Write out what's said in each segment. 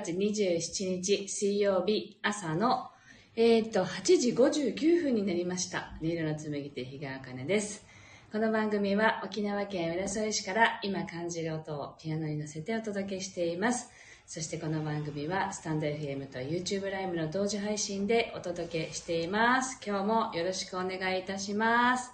月27日水曜日朝の、えー、っと、8時59分になりました。音色の紡ぎ手日川茜です。この番組は沖縄県浦添市から今感じる音をピアノに乗せてお届けしています。そしてこの番組はスタンド FM と YouTube ライブの同時配信でお届けしています。今日もよろしくお願いいたします。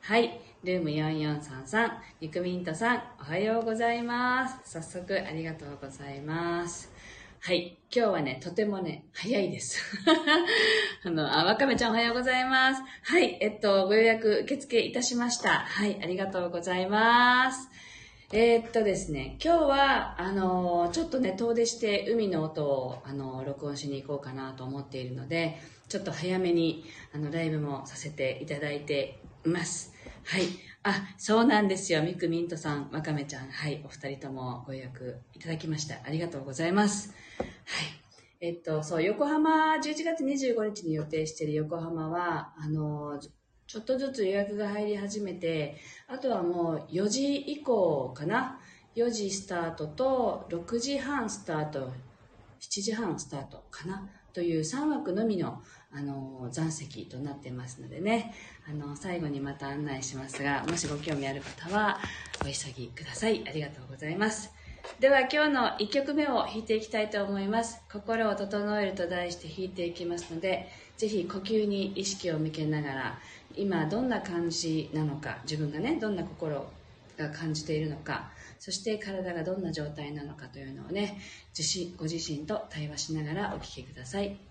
はい。ルーム4433、ニクミントさん、おはようございます。早速ありがとうございます。はい。今日はね、とてもね、早いです。あの、あ、わかめちゃんおはようございます。はい。えっと、ご予約受付いたしました。はい。ありがとうございます。えーっとですね、今日は、あのーちょっとね、遠出して海の音を、あのー録音しに行こうかなと思っているので、ちょっと早めに、あの、ライブもさせていただいています。はい。あ、そうなんですよ。みくみんとさん、わかめちゃん、はい。お二人ともご予約いただきました。ありがとうございます。はい。えっと、そう、横浜、11月25日に予定している横浜は、あのちょっとずつ予約が入り始めて、あとはもう4時以降かな。4時スタートと6時半スタート、7時半スタートかな。という3枠のみの、あの、残席となってますのでね、あの、最後にまた案内しますが、もしご興味ある方は、お急ぎください。ありがとうございます。では今日の1曲目を弾いていきたいと思います。心を整えると題して弾いていきますので、ぜひ呼吸に意識を向けながら、今どんな感じなのか、自分がね、どんな心が感じているのか、そして体がどんな状態なのかというのをね、自身ご自身と対話しながらお聞きください。「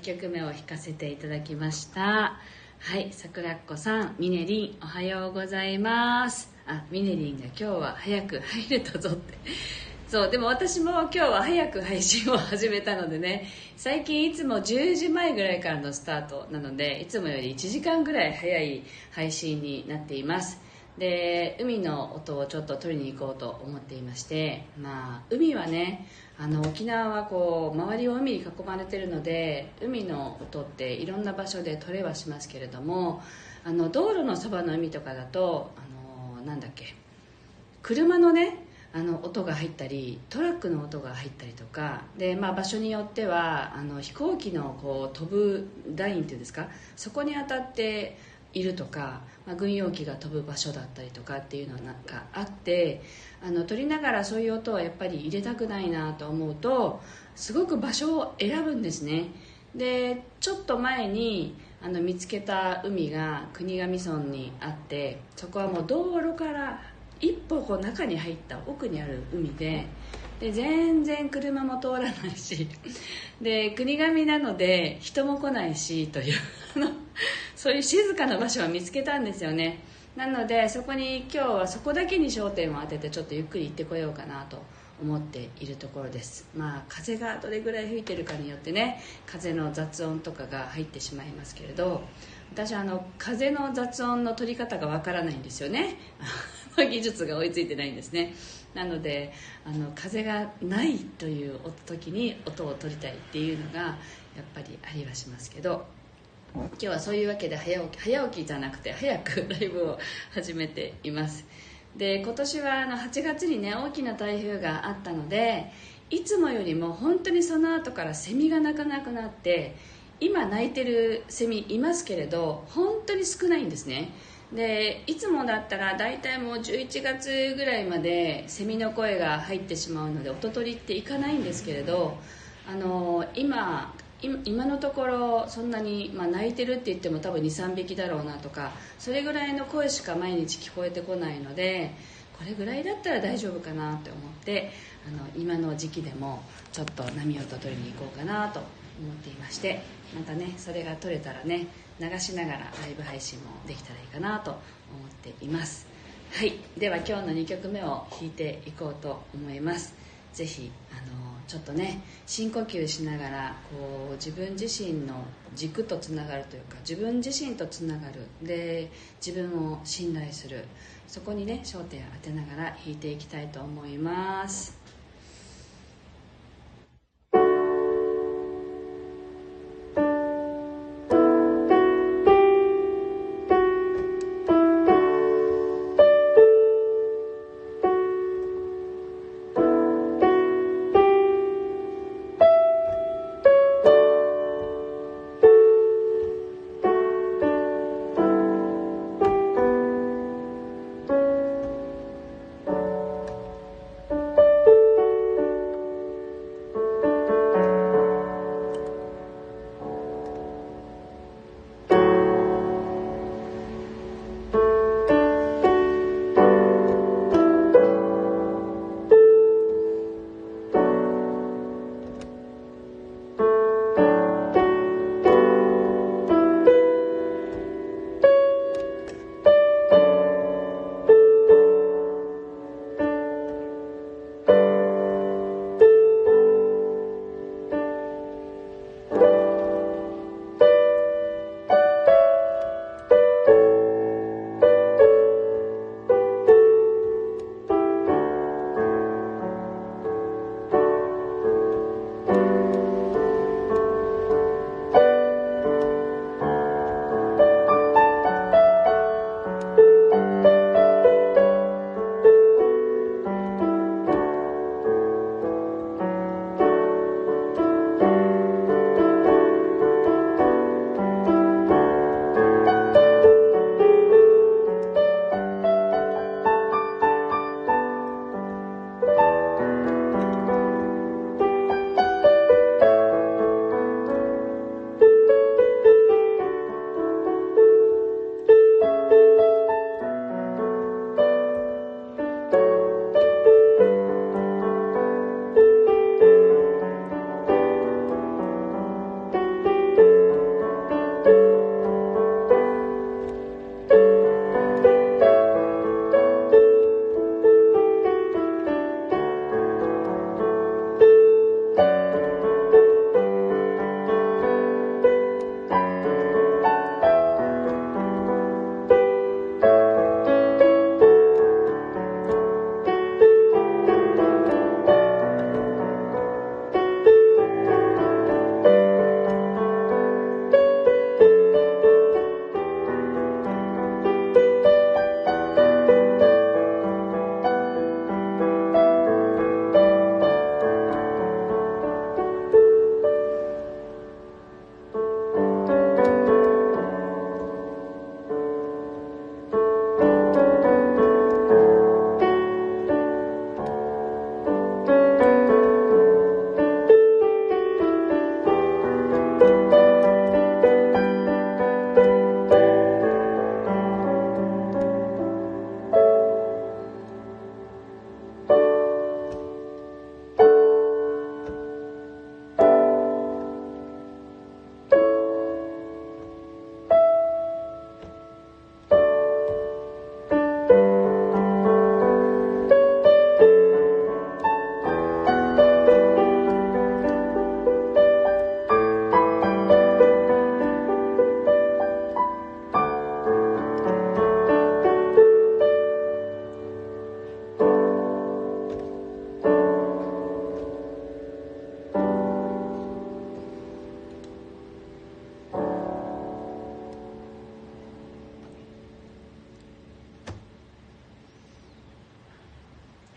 1曲目を弾かせていただきました。はい桜子さんミネリンおはようございます。あミネリンが今日は早く入れたぞって。そうでも私も今日は早く配信を始めたのでね最近いつも10時前ぐらいからのスタートなのでいつもより1時間ぐらい早い配信になっています。で海の音をちょっと取りに行こうと思っていましてまあ海はねあの沖縄はこう周りを海に囲まれてるので海の音っていろんな場所で取れはしますけれどもあの道路のそばの海とかだとあのなんだっけ車のねあの音が入ったりトラックの音が入ったりとかで、まあ、場所によってはあの飛行機のこう飛ぶラインっていうんですかそこに当たっているとか、まあ、軍用機が飛ぶ場所だったりとかっていうのがあってあの撮りながらそういう音はやっぱり入れたくないなと思うとすごく場所を選ぶんですね。でちょっと前にあの見つけた海が国頭村にあってそこはもう道路から一歩こう中に入った奥にある海でで全然車も通らないしで国頭なので人も来ないしというそういう静かな場所を見つけたんですよね。なのでそこに今日はそこだけに焦点を当ててちょっとゆっくり行ってこようかなと思っているところです。まあ風がどれぐらい吹いてるかによってね風の雑音とかが入ってしまいますけれど私あの風の雑音の取り方がわからないんですよね。技術が追いついてないんですね。なのであの風がないという時に音を取りたいっていうのがやっぱりありはしますけど今日はそういうわけで早起き早起きじゃなくて早く ライブを始めています。で今年はあの8月にね大きな台風があったのでいつもよりも本当にその後からセミが鳴かなくなって今鳴いてるセミいますけれど本当に少ないんですね。でいつもだったら大体もう11月ぐらいまでセミの声が入ってしまうので音取りっていかないんですけれどあの今今のところそんなに、まあ、泣いてるって言っても多分23匹だろうなとかそれぐらいの声しか毎日聞こえてこないのでこれぐらいだったら大丈夫かなって思ってあの今の時期でもちょっと波音取りに行こうかなと思っていましてまたねそれが取れたらね流しながらライブ配信もできたらいいかなと思っています。はい。では今日の2曲目を弾いていこうと思います。ぜひあのちょっとね深呼吸しながらこう自分自身の軸とつながるというか自分自身とつながる。で自分を信頼する。そこにね焦点を当てながら弾いていきたいと思います。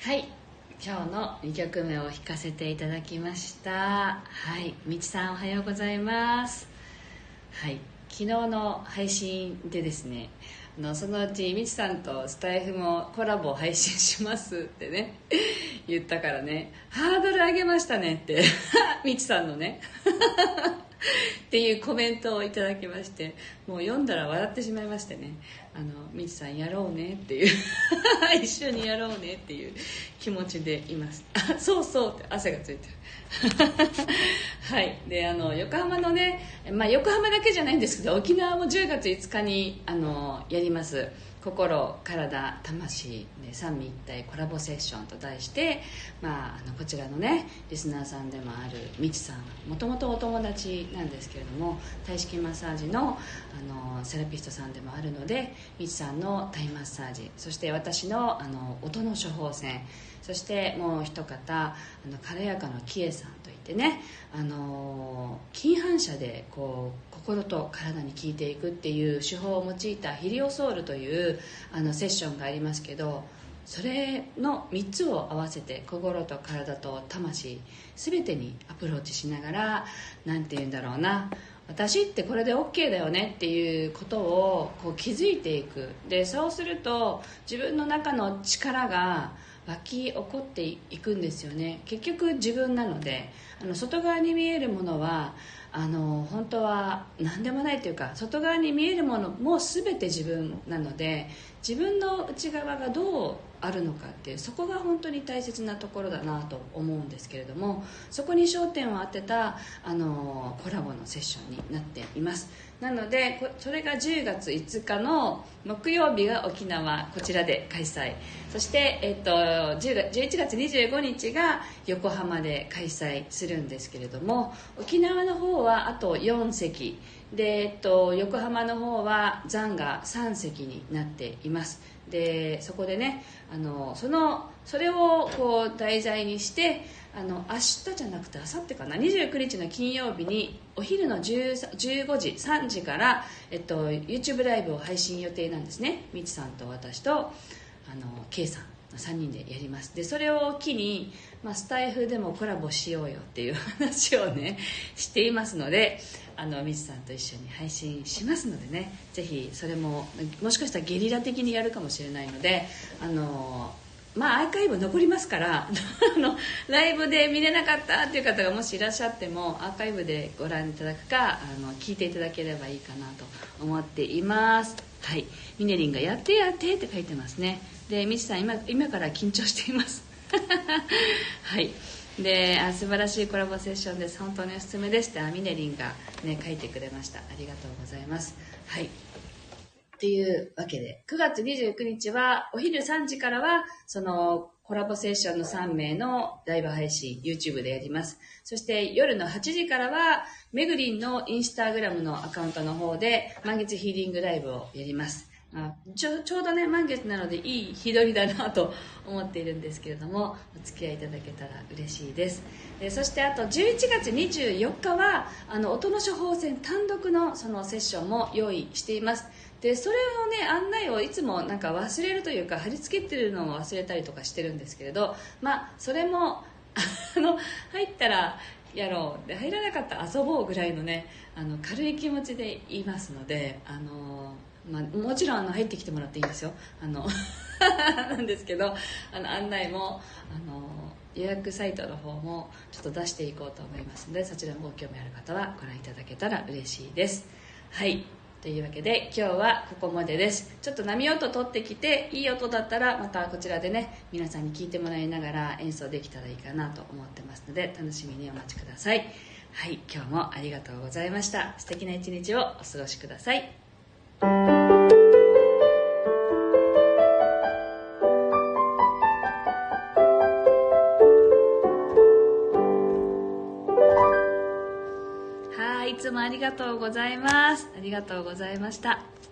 はい。今日の2曲目を弾かせていただきました。はい。みちさんおはようございます。はい。昨日の配信でですねあのそのうちみちさんとスタイフもコラボを配信しますってね 言ったからねハードル上げましたねって みちさんのね っていうコメントをいただきましてもう読んだら笑ってしまいましてね。あのみちさんやろうねっていう。一緒にやろうねっていう気持ちでいます。あそうそうって汗がついてる。はい。であの横浜のね、まあ、横浜だけじゃないんですけど沖縄も10月5日にあのやります。心体魂。で三位一体コラボセッションと題して、まあ、あのこちらのねリスナーさんでもあるみちさん。もともとお友達なんですけれども体式マッサージのあのセラピストさんでもあるのでみちさんのタイマッサージ。そして私のあの音の処方箋。そしてもう一方あの軽やかのキエさんといってねあの金反射でこう心と体に効いていくっていう手法を用いたヒリオソールというあのセッションがありますけどそれの3つを合わせて心と体と魂全てにアプローチしながら何て言うんだろうな私ってこれで OK だよねっていうことをこう気づいていく。でそうすると自分の中の力が湧き起こっていくんですよね。結局自分なのであの外側に見えるものはあの本当は何でもないというか外側に見えるものも全て自分なので自分の内側がどうあるのかっていうそこが本当に大切なところだなと思うんですけれどもそこに焦点を当てたあのコラボのセッションになっています。なのでそれが10月5日の木曜日が沖縄こちらで開催。そして、えっと、11月25日が横浜で開催するんですけれども沖縄の方はあと4席で、えっと、横浜の方は残が3席になっています。でそこでねあのそのそれをこう題材にしてあの明日じゃなくて明後日かな29日の金曜日にお昼の15時3時から、えっと、YouTube ライブを配信予定なんですね。みちさんと私とあの K さん。3人でやります。でそれを機に、まあ、スタイフでもコラボしようよっていう話をね していますのであのミスさんと一緒に配信しますのでねぜひそれももしかしたらゲリラ的にやるかもしれないのであのまあアーカイブ残りますから あのライブで見れなかったっていう方がもしいらっしゃってもアーカイブでご覧いただくかあの聞いていただければいいかなと思っています。はい。ミネリンが「やってやって」って書いてますね。でミチさん今今から緊張しています。はい。であ素晴らしいコラボセッションです。本当におすすめですってミネリンがね書いてくれました。ありがとうございます。はい。っていうわけで、9月29日はお昼3時からは、そのコラボセッションの3名のライブ配信、YouTube でやります。そして夜の8時からは、めぐりんのインスタグラムのアカウントの方で、満月ヒーリングライブをやります。ちょちょうどね満月なのでいい日取りだなと思っているんですけれどもお付き合いいただけたら嬉しいですえそしてあと11月24日はあの音の処方箋単独のそのセッションも用意していますでそれのね案内をいつもなんか忘れるというか貼り付けてるのも忘れたりとかしてるんですけれどまあそれも あの入ったらやろう。で入らなかったら遊ぼうぐらいのねあの軽い気持ちで言いますのであの、まあ、もちろんあの入ってきてもらっていいんですよ。あの なんですけどあの案内もあの予約サイトの方もちょっと出していこうと思いますのでそちらもご興味ある方はご覧いただけたら嬉しいです。はい。というわけで今日はここまでです。ちょっと波音取ってきていい音だったらまたこちらでね皆さんに聞いてもらいながら演奏できたらいいかなと思ってますので楽しみにお待ちください。はい今日もありがとうございました。素敵な一日をお過ごしください。ありがとうございます。ありがとうございました。